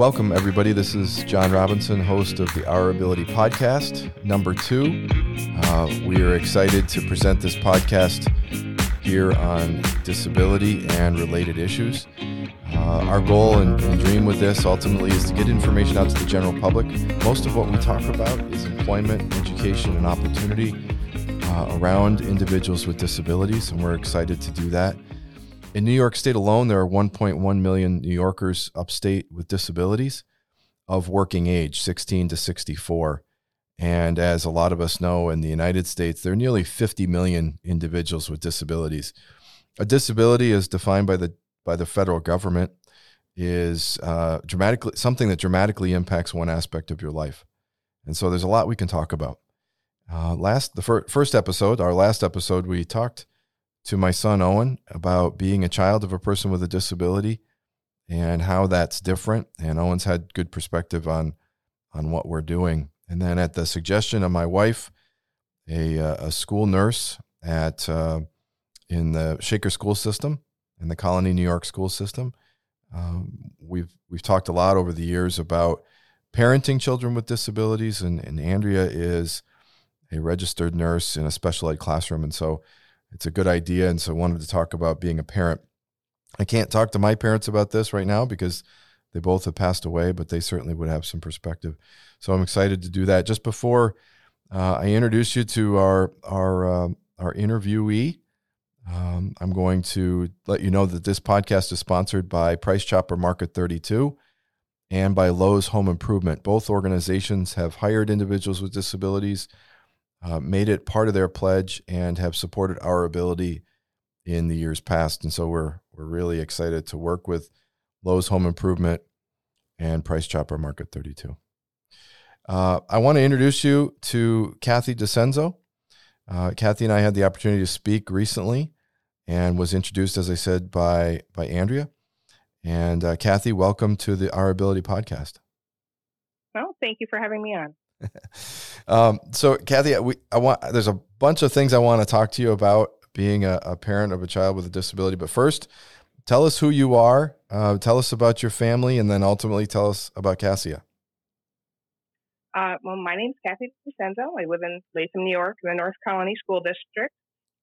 Welcome, everybody. This is John Robinson, host of the Our Ability podcast, number two. Uh, we are excited to present this podcast here on disability and related issues. Uh, our goal and, and, dream with this ultimately is to get information out to the general public. Most of what we talk about is employment, education, and opportunity uh, around individuals with disabilities, and we're excited to do that. In New York State alone, there are 1.1 million New Yorkers upstate with disabilities of working age, 16 to 64. And as a lot of us know, in the United States, there are nearly 50 million individuals with disabilities. A disability is defined by the by the federal government is uh, dramatically something that dramatically impacts one aspect of your life, and so there's a lot we can talk about. Uh, last the fir- first episode, our last episode, we talked to my son Owen about being a child of a person with a disability and how that's different. And Owen's had good perspective on on what we're doing. And then at the suggestion of my wife, a, uh, a school nurse at uh, in the Shaker school system, in the Colonie, New York school system, um, we've we've talked a lot over the years about parenting children with disabilities, and, and Andrea is a registered nurse in a special ed classroom, and so it's a good idea. And so I wanted to talk about being a parent. I can't talk to my parents about this right now because they both have passed away, but they certainly would have some perspective. So I'm excited to do that. Just before uh, I introduce you to our our uh, our interviewee, um, I'm going to let you know that this podcast is sponsored by Price Chopper Market 32 and by Lowe's Home Improvement. Both organizations have hired individuals with disabilities uh, made it part of their pledge and have supported our ability in the years past. And so we're we're really excited to work with Lowe's Home Improvement and Price Chopper Market 32. Uh, I want to introduce you to Kathy DeCenzo. Uh, Kathy and I had the opportunity to speak recently and was introduced, as I said, by by Andrea. And uh, Kathy, welcome to the Our Ability podcast. Well, thank you for having me on. Um, so, Kathy, we, I want there's a bunch of things I want to talk to you about being a, a, parent of a child with a disability. But first, tell us who you are. Uh, tell us about your family, and then ultimately tell us about Cassia. Uh, well, my name is Kathy DeCenzo. I live in Latham, New York, in the North Colonie School District.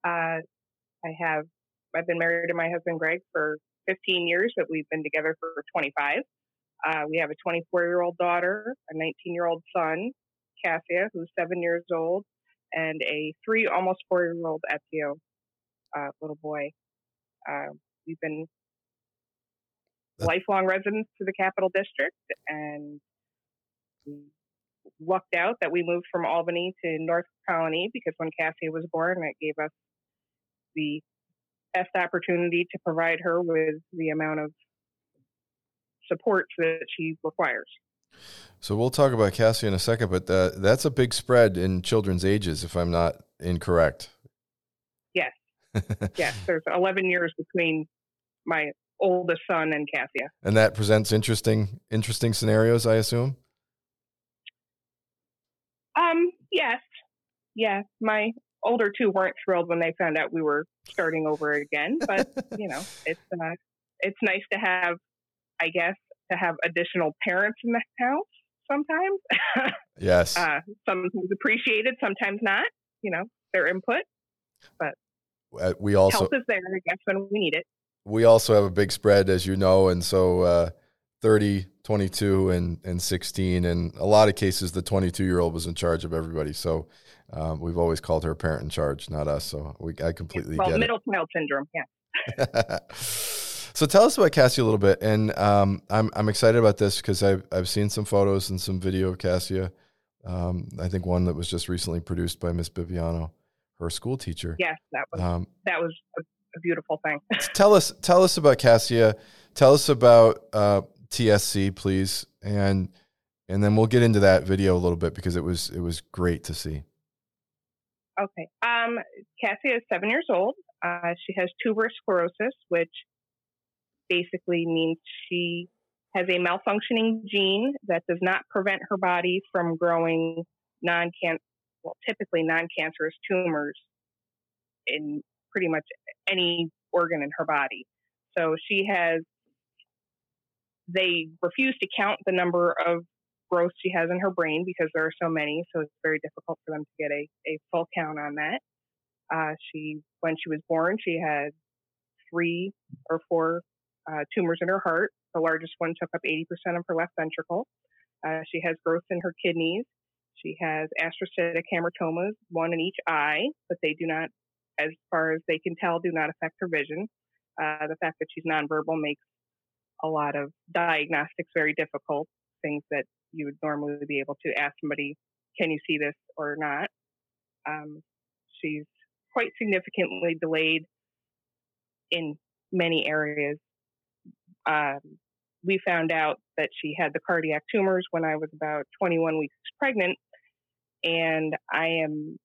Uh, I have I've been married to my husband Greg for 15 years, but we've been together for 25. Uh, we have a 24 year old daughter, a 19 year old son, Cassia, who's seven years old, and a three, almost four year old Ezio, uh, little boy. Uh, we've been lifelong residents to the Capital District, and we lucked out that we moved from Albany to North Colonie because when Cassia was born, it gave us the best opportunity to provide her with the amount of support that she requires. So we'll talk about Cassie in a second, but uh, that's a big spread in children's ages, if I'm not incorrect. Yes. yes. There's 11 years between my oldest son and Cassia. And that presents interesting, interesting scenarios, I assume. Um. Yes. Yes. My older two weren't thrilled when they found out we were starting over again, but you know, it's uh, it's nice to have, I guess, to have additional parents in the house sometimes. yes. Uh, sometimes appreciated, sometimes not, you know, their input. But uh, we also help is there, I guess, when we need it. We also have a big spread, as you know, and so uh, 30, 22, and, and 16. And a lot of cases, the 22 year old was in charge of everybody. So um, we've always called her parent in charge, not us. So we, I completely well, get middle it. child syndrome, yeah. So tell us about Cassia a little bit, and um, I'm I'm excited about this because I've I've seen some photos and some video of Cassia. Um, I think one that was just recently produced by Miss Biviano, her school teacher. Yes, that was um, that was a, a beautiful thing. tell us tell us about Cassia. Tell us about uh, TSC, please, and and then we'll get into that video a little bit because it was it was great to see. Okay. Um, Cassia is seven years old. Uh, she has tuberous sclerosis, which basically means she has a malfunctioning gene that does not prevent her body from growing non can well, typically non cancerous tumors in pretty much any organ in her body. So she has they refuse to count the number of growths she has in her brain because there are so many, so it's very difficult for them to get a, a full count on that. Uh, she, when she was born, she had three or four uh, tumors in her heart. The largest one took up 80% of her left ventricle. Uh, she has growth in her kidneys. She has astrocytic hamartomas, one in each eye, but they do not, as far as they can tell, do not affect her vision. Uh, the fact that she's nonverbal makes a lot of diagnostics very difficult, things that you would normally be able to ask somebody, can you see this or not? Um, she's quite significantly delayed in many areas. Um, we found out that she had the cardiac tumors when I was about 21 weeks pregnant. And I am,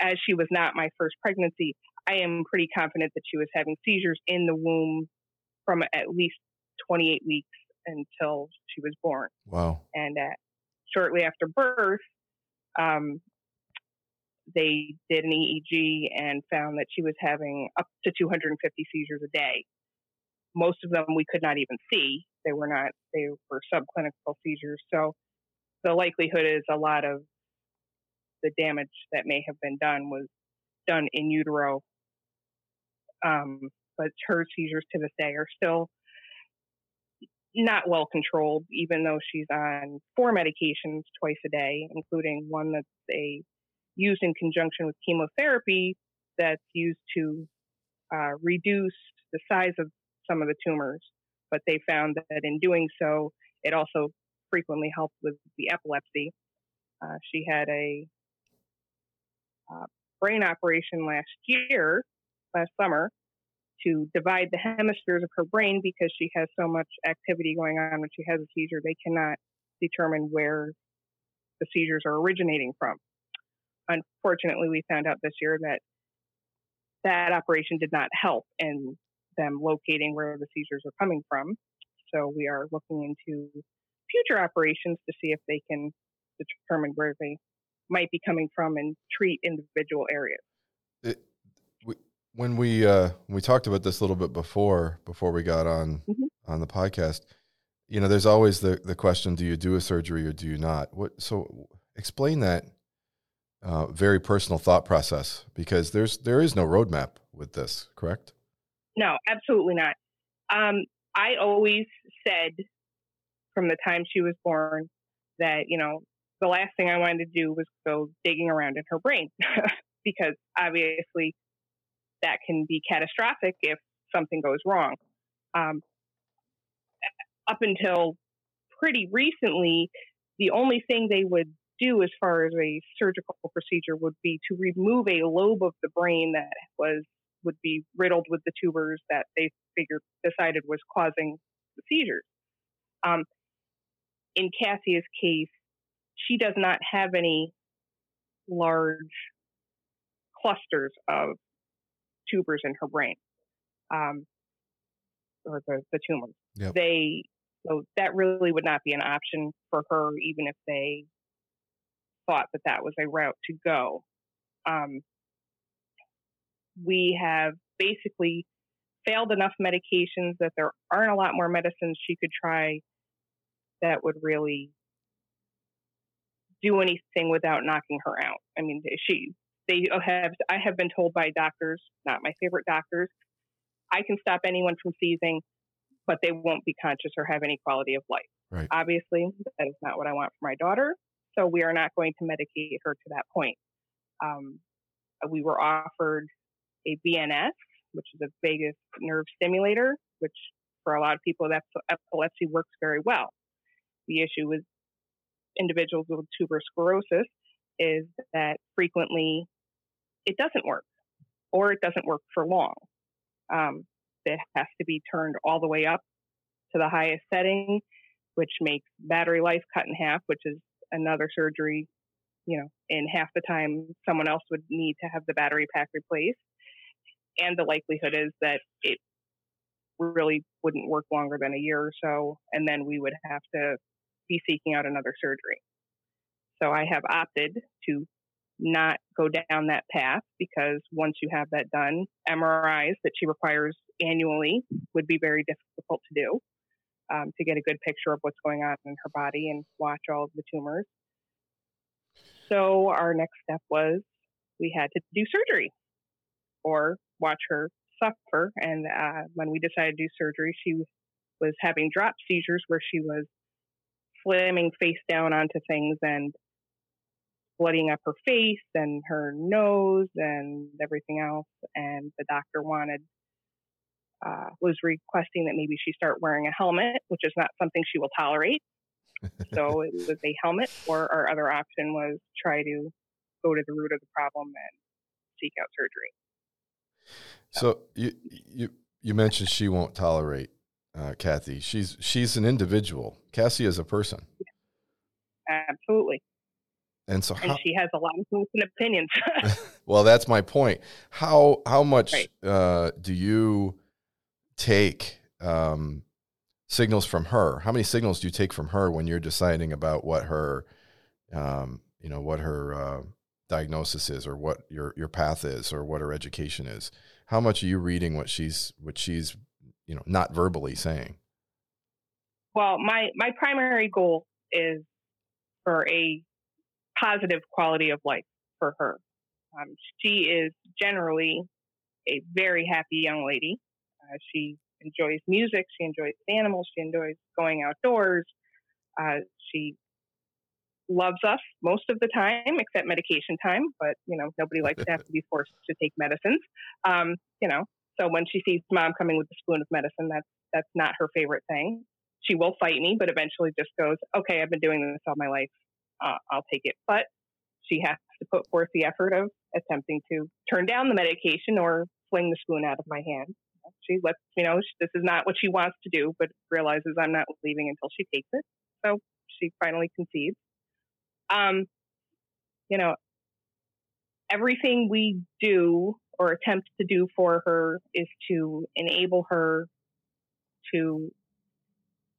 as she was not my first pregnancy, I am pretty confident that she was having seizures in the womb from at least 28 weeks until she was born. Wow. And uh, shortly after birth, um, they did an EEG and found that she was having up to 250 seizures a day. Most of them we could not even see. They were not, they were subclinical seizures. So the likelihood is a lot of the damage that may have been done was done in utero. Um, but her seizures to this day are still not well controlled, even though she's on four medications twice a day, including one that they use in conjunction with chemotherapy that's used to uh, reduce the size of some of the tumors. But they found that in doing so, it also frequently helped with the epilepsy. Uh, she had a uh, brain operation last year, last summer, to divide the hemispheres of her brain because she has so much activity going on when she has a seizure. They cannot determine where the seizures are originating from. Unfortunately, we found out this year that that operation did not help in them locating where the seizures are coming from. So we are looking into future operations to see if they can determine where they might be coming from and treat individual areas. It, we, when we uh, we talked about this a little bit before before we got on mm-hmm. on the podcast, you know, there's always the the question: Do you do a surgery or do you not? What so explain that uh, very personal thought process because there's there is no roadmap with this, correct? No, absolutely not. Um, I always said from the time she was born that you know the last thing I wanted to do was go digging around in her brain because obviously that can be catastrophic if something goes wrong. Um, up until pretty recently, the only thing they would do as far as a surgical procedure would be to remove a lobe of the brain that was would be riddled with the tubers that they figured decided was causing the seizures. Um, in Cassia's case, she does not have any large clusters of tubers in her brain, um, or the, the tumors. Yep. They so that really would not be an option for her, even if they thought that that was a route to go. Um, we have basically failed enough medications that there aren't a lot more medicines she could try that would really do anything without knocking her out. I mean, she they have I have been told by doctors, not my favorite doctors, I can stop anyone from seizing, but they won't be conscious or have any quality of life. Right. Obviously, that is not what I want for my daughter. So we are not going to medicate her to that point. Um, we were offered a VNS, which is a vagus nerve stimulator, which for a lot of people that epilepsy works very well. The issue with individuals with tuberous sclerosis is that frequently it doesn't work or it doesn't work for long. Um, it has to be turned all the way up to the highest setting, which makes battery life cut in half, which is another surgery, you know, in half the time someone else would need to have the battery pack replaced. And the likelihood is that it really wouldn't work longer than a year or so, and then we would have to be seeking out another surgery. So I have opted to not go down that path because once you have that done, MRIs that she requires annually would be very difficult to do. um, to get a good picture of what's going on in her body and watch all of the tumors. So our next step was we had to do surgery or watch her suffer. And uh, when we decided to do surgery, she was having drop seizures where she was slamming face down onto things and blooding up her face and her nose and everything else. And the doctor wanted, uh, was requesting that maybe she start wearing a helmet, which is not something she will tolerate. so it was a helmet, or our other option was try to go to the root of the problem and seek out surgery. So you you you mentioned she won't tolerate uh, Kathy. She's she's an individual. Cassie is a person. Absolutely. And so, how, and she has a lot of different opinions. well, that's my point. How how much right. uh, do you take um, signals from her? How many signals do you take from her when you're deciding about what her, um, you know, what her uh, diagnosis is, or what your your path is, or what her education is? How much are you reading what she's what she's you know not verbally saying? Well, my my primary goal is for a positive quality of life for her. Um, she is generally a very happy young lady. Uh, she enjoys music. She enjoys animals. She enjoys going outdoors. Uh, she loves us most of the time, except medication time. But you know, nobody likes to have to be forced to take medicines. Um, you know, so when she sees mom coming with a spoon of medicine, that's that's not her favorite thing. She will fight me, but eventually just goes, "Okay, I've been doing this all my life uh, I'll take it. But she has to put forth the effort of attempting to turn down the medication or fling the spoon out of my hand. She lets me know this is not what she wants to do, but realizes I'm not leaving until she takes it. So she finally concedes. Um, you know, everything we do or attempt to do for her is to enable her to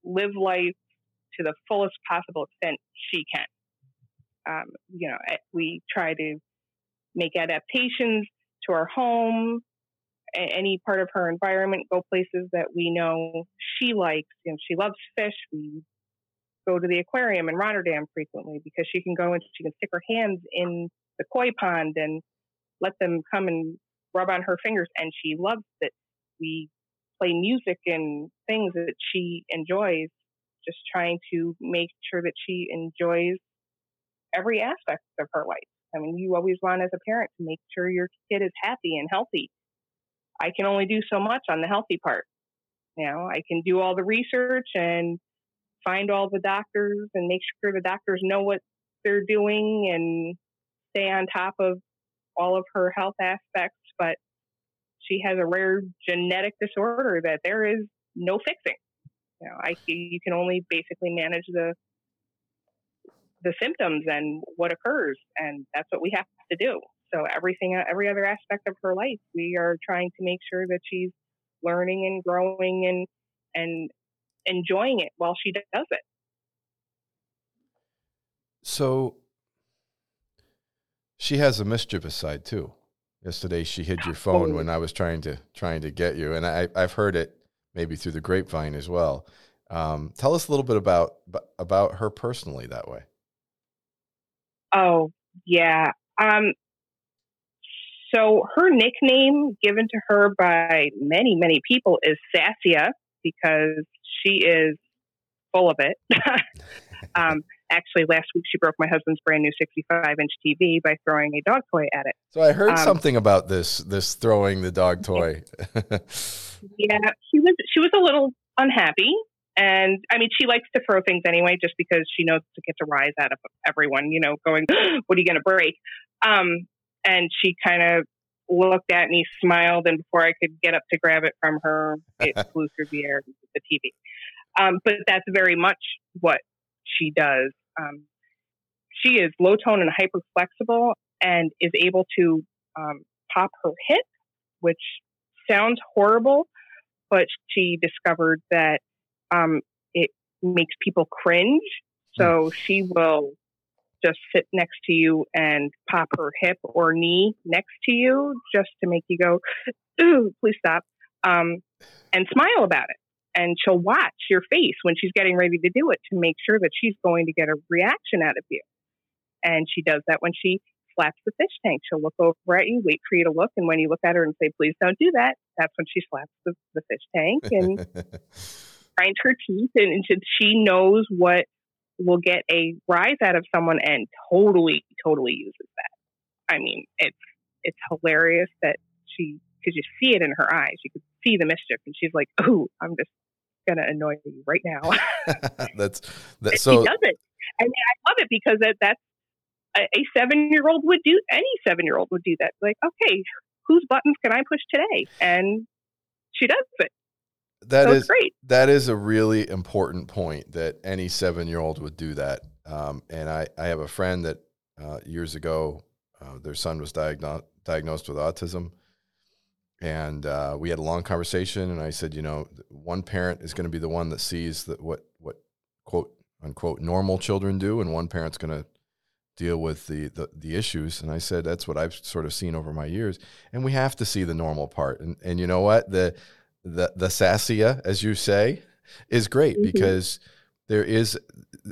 live life to the fullest possible extent she can. Um, you know, eh, we try to make adaptations to our home, any part of her environment, go places that we know she likes. You know, she loves fish. We go to the aquarium in Rotterdam frequently because she can go and she can stick her hands in the koi pond and let them come and rub on her fingers, and she loves that We play music and things that she enjoys, just trying to make sure that she enjoys every aspect of her life. I mean, you always want as a parent to make sure your kid is happy and healthy. I can only do so much on the healthy part. You know, I can do all the research and find all the doctors and make sure the doctors know what they're doing and stay on top of all of her health aspects. But she has a rare genetic disorder that there is no fixing. You know, I you can only basically manage the the symptoms and what occurs, and that's what we have to do. So everything, every other aspect of her life, we are trying to make sure that she's learning and growing and and enjoying it while she does it. So she has a mischievous side too. Yesterday she hid your phone when I was trying to trying to get you, and I, I've heard it maybe through the grapevine as well. Um, tell us a little bit about about her personally that way. Oh, yeah. Um, so her nickname given to her by many, many people is Sassia because she is full of it. um, actually, last week she broke my husband's brand new 65 inch TV by throwing a dog toy at it. So I heard um, something about this this throwing the dog toy. yeah, she was she was a little unhappy and I mean, she likes to throw things anyway, just because she knows to get a rise out of everyone, you know, going, what are you going to break? Um, and she kind of looked at me, smiled, and before I could get up to grab it from her, it flew through the air with the TV. Um, but that's very much what she does. Um, she is low tone and hyper flexible and is able to um, pop her hip, which sounds horrible, but she discovered that um, it makes people cringe. So mm. she will just sit next to you and pop her hip or knee next to you just to make you go, ooh, please stop, um, and smile about it. and she'll watch your face when she's getting ready to do it to make sure that she's going to get a reaction out of you. And she does that when she slaps the fish tank. She'll look over at you, wait for you to look, and when you look at her and say, "Please don't do that," that's when she slaps the, the fish tank and grinds her teeth, and she knows what will get a rise out of someone, and totally, totally uses that. I mean, it's it's hilarious that she because you see it in her eyes. You could see the mischief, and she's like, "Oh, I'm just gonna annoy you right now." that's that. So she does it. I mean, I love it because that, that's a, a seven year old would do. Any seven year old would do that. Like, okay, whose buttons can I push today? And she does it. That so is great. That is a really important point that any seven year old would do that. Um, and I, I have a friend that uh, years ago, uh, their son was diagnosed diagnosed with autism and uh, we had a long conversation and i said you know one parent is going to be the one that sees that what what quote unquote normal children do and one parent's going to deal with the, the, the issues and i said that's what i've sort of seen over my years and we have to see the normal part and and you know what the the the sassia as you say is great mm-hmm. because there is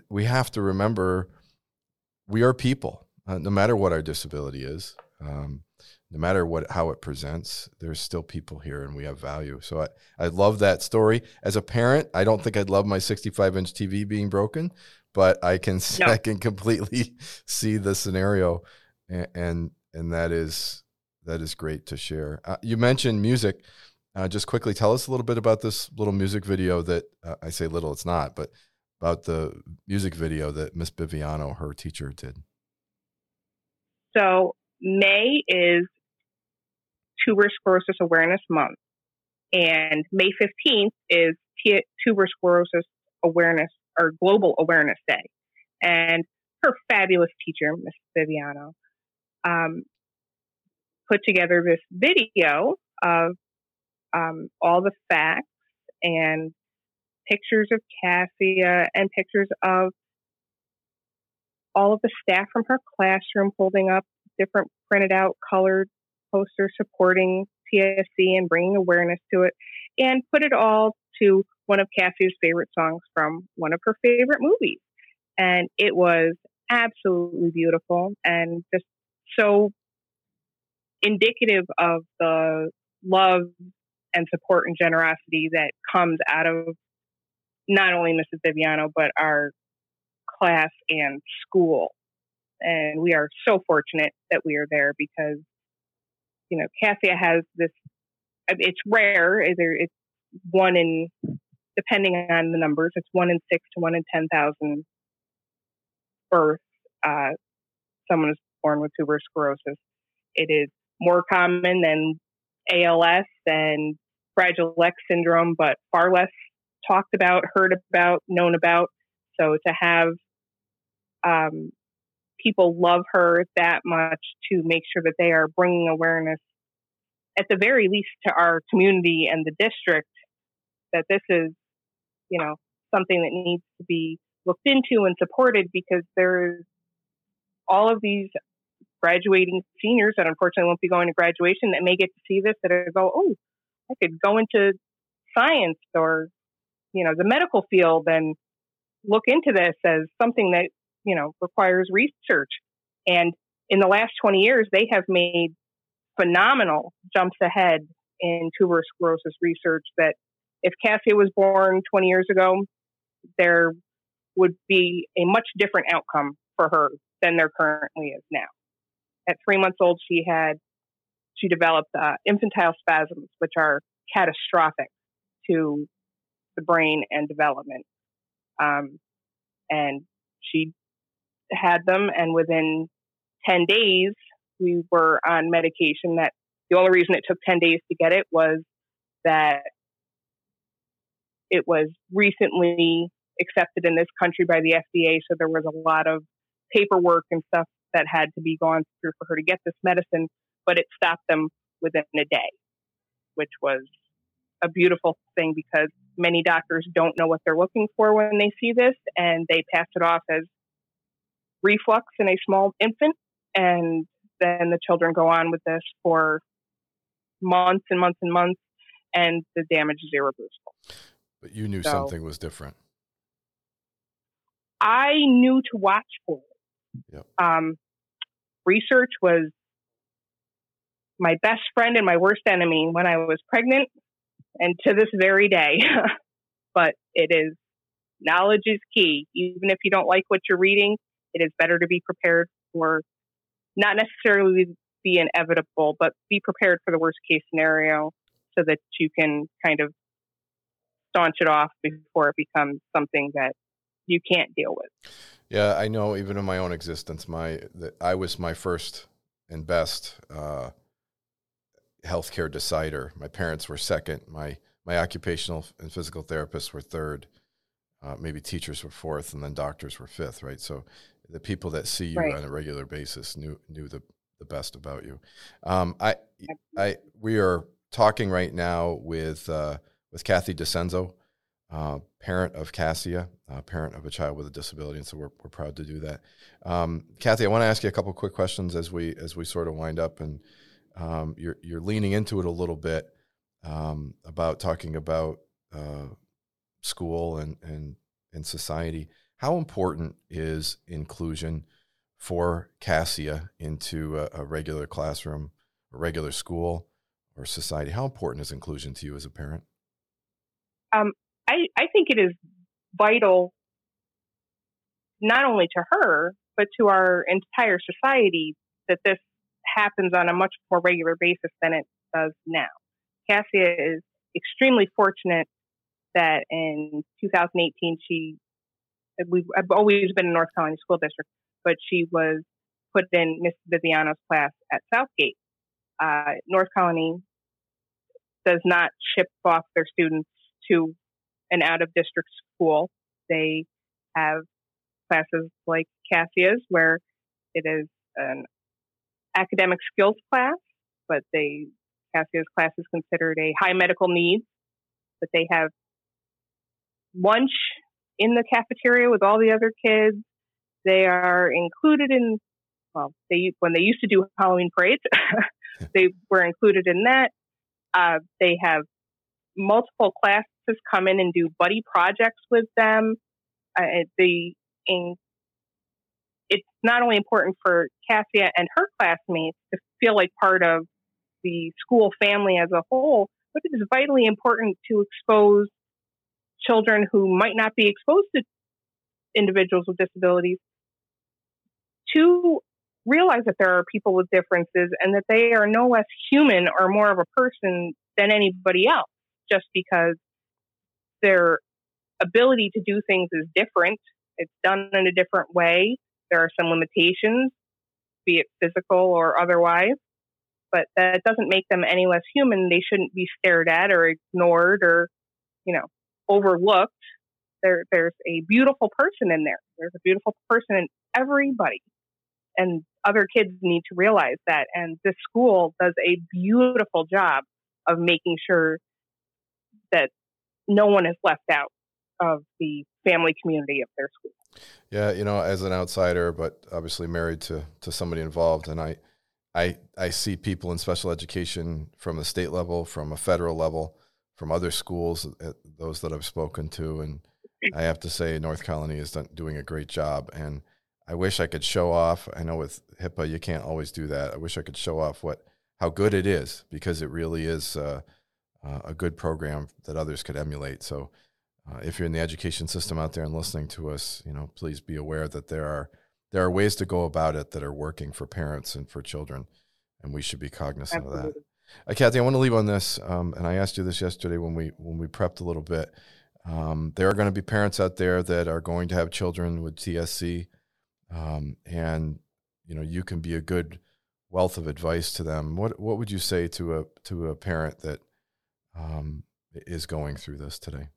we have to remember we are people uh, no matter what our disability is um, no matter what how it presents there's still people here and we have value so i, I love that story as a parent i don't think i'd love my 65 inch tv being broken but i can no. i can completely see the scenario and, and and, that is that is great to share uh, you mentioned music uh, just quickly tell us a little bit about this little music video that uh, i say little it's not but about the music video that miss biviano her teacher did so May is Tuberous Sclerosis Awareness Month. And May 15th is T- Tuberous Sclerosis Awareness or Global Awareness Day. And her fabulous teacher, Miss Viviano, um, put together this video of um, all the facts and pictures of Cassia and pictures of all of the staff from her classroom holding up different printed out colored posters supporting TSC and bringing awareness to it, and put it all to one of Cassie's favorite songs from one of her favorite movies. And it was absolutely beautiful and just so indicative of the love and support and generosity that comes out of not only Mrs. Viviano, but our class and school. And we are so fortunate that we are there because you know, Cassia has this. It's rare. It's one in, depending on the numbers, it's one in six to one in ten thousand births. Uh, someone is born with tuberous sclerosis. It is more common than ALS and Fragile X syndrome, but far less talked about, heard about, known about. So to have um, people love her that much to make sure that they are bringing awareness, at the very least, to our community and the district that this is, you know, something that needs to be looked into and supported because there's all of these graduating seniors that unfortunately won't be going to graduation that may get to see this that are go, oh, I could go into science or, you know, the medical field and look into this as something that you know, requires research. And in the last 20 years, they have made phenomenal jumps ahead in tuberous sclerosis research that if Cassia was born 20 years ago, there would be a much different outcome for her than there currently is now. At three months old, she had she developed uh, infantile spasms, which are catastrophic to the brain and development. Um, and she had them, and within 10 days, we were on medication that the only reason it took 10 days to get it was that it was recently accepted in this country by the FDA. So there was a lot of paperwork and stuff that had to be gone through for her to get this medicine, but it stopped them within a day, which was a beautiful thing because many doctors don't know what they're looking for when they see this and they pass it off as reflux in a small infant, and then the children go on with this for months and months and months, and the damage is irreversible. But you knew so, something was different. I knew to watch for it. Yep. Um, research was my best friend and my worst enemy when I was pregnant, and to this very day. but it is knowledge is key. Even if you don't like what you're reading, it is better to be prepared for not necessarily the inevitable, but be prepared for the worst case scenario so that you can kind of staunch it off before it becomes something that you can't deal with. Yeah, I know. Even in my own existence, my the, I was my first and best uh, healthcare decider. My parents were second. My my occupational and physical therapists were third. Uh, maybe teachers were fourth, and then doctors were fifth. Right. So the people that see you right. on a regular basis knew knew the the best about you. Um, I I we are talking right now with uh, with Kathy DeCenzo, uh, parent of Cassia, uh, parent of a child with a disability, and so we're, we're proud to do that. Um, Kathy, I want to ask you a couple quick questions as we as we sort of wind up, and um, you're you're leaning into it a little bit um, about talking about uh, school and and and society. How important is inclusion for Cassia into a, a regular classroom, a regular school, or society? How important is inclusion to you as a parent? Um, I, I think it is vital not only to her, but to our entire society that this happens on a much more regular basis than it does now. Cassia is extremely fortunate that in 2018 she we've I've always been in North Colonie School District, but she was put in Miss Viviano's class at Southgate. Uh, North Colonie does not ship off their students to an out of district school. They have classes like Cassia's where it is an academic skills class, but they Cassia's class is considered a high medical need. but they have lunch in the cafeteria with all the other kids. They are included in well, they when they used to do Halloween parades, they were included in that. Uh, they have multiple classes come in and do buddy projects with them. Uh, the in, it's not only important for Cassia and her classmates to feel like part of the school family as a whole, but it is vitally important to expose children who might not be exposed to individuals with disabilities to realize that there are people with differences and that they are no less human or more of a person than anybody else just because their ability to do things is different. It's done in a different way. There are some limitations, be it physical or otherwise, but that doesn't make them any less human. They shouldn't be stared at or ignored or, you know, overlooked. There, there's a beautiful person in there. There's a beautiful person in everybody. And other kids need to realize that. And this school does a beautiful job of making sure that no one is left out of the family community of their school. Yeah, you know, as an outsider, but obviously married to to somebody involved, and I, I, I see people in special education from the state level, from a federal level, from other schools, uh, those that I've spoken to, and I have to say, North Colonie is doing a great job. And I wish I could show off. I know with HIPAA you can't always do that. I wish I could show off what how good it is because it really is. Uh, uh, a good program that others could emulate. So, uh, if you're in the education system out there and listening to us, you know, please be aware that there are there are ways to go about it that are working for parents and for children, and we should be cognizant Absolutely. of that. Uh, Kathy, I want to leave on this, um, and I asked you this yesterday when we when we prepped a little bit. Um, there are going to be parents out there that are going to have children with TSC, um, and you know you can be a good wealth of advice to them. What what would you say to a to a parent that um, is going through this today?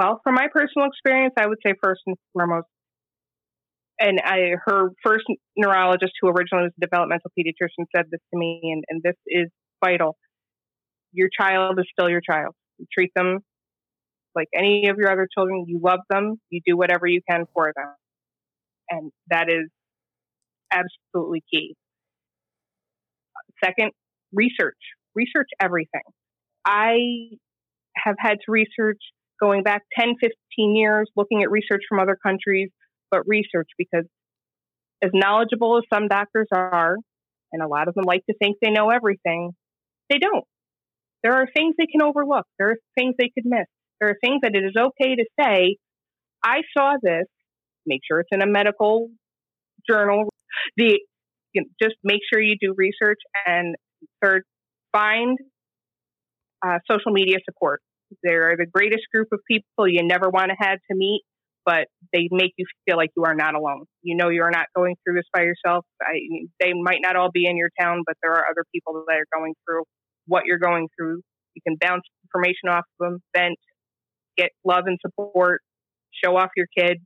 Well, from my personal experience, I would say first and foremost, and I her first neurologist who originally was a developmental pediatrician said this to me, and, and this is vital. Your child is still your child. You treat them like any of your other children. You love them. You do whatever you can for them, and that is absolutely key. Second, research research everything. I have had to research going back 10, 15 years, looking at research from other countries, but research because as knowledgeable as some doctors are, and a lot of them like to think they know everything, they don't. There are things they can overlook. There are things they could miss. There are things that it is okay to say, I saw this, make sure it's in a medical journal. The you know, just make sure you do research and third, find uh, social media support. They're the greatest group of people you never want to have to meet, but they make you feel like you are not alone. You know you are not going through this by yourself. I, they might not all be in your town, but there are other people that are going through what you're going through. You can bounce information off of them, vent, get love and support, show off your kid,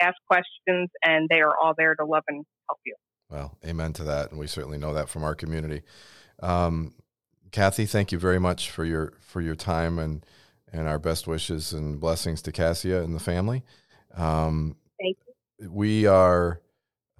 ask questions, and they are all there to love and help you. Well, amen to that, and we certainly know that from our community. Um, Kathy, thank you very much for your for your time and and our best wishes and blessings to Cassia and the family. Um, thank you. We are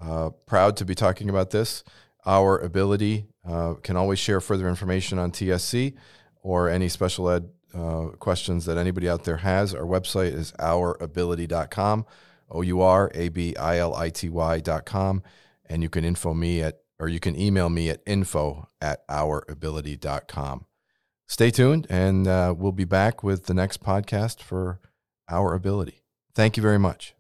uh, proud to be talking about this. Our ability uh, can always share further information on TSC or any special ed uh, questions that anybody out there has. Our website is ourability.com, O U R A B I L I T Y.com. And you can info me at, or you can email me at info at ourability.com. Stay tuned, and uh, we'll be back with the next podcast for Our Ability. Thank you very much.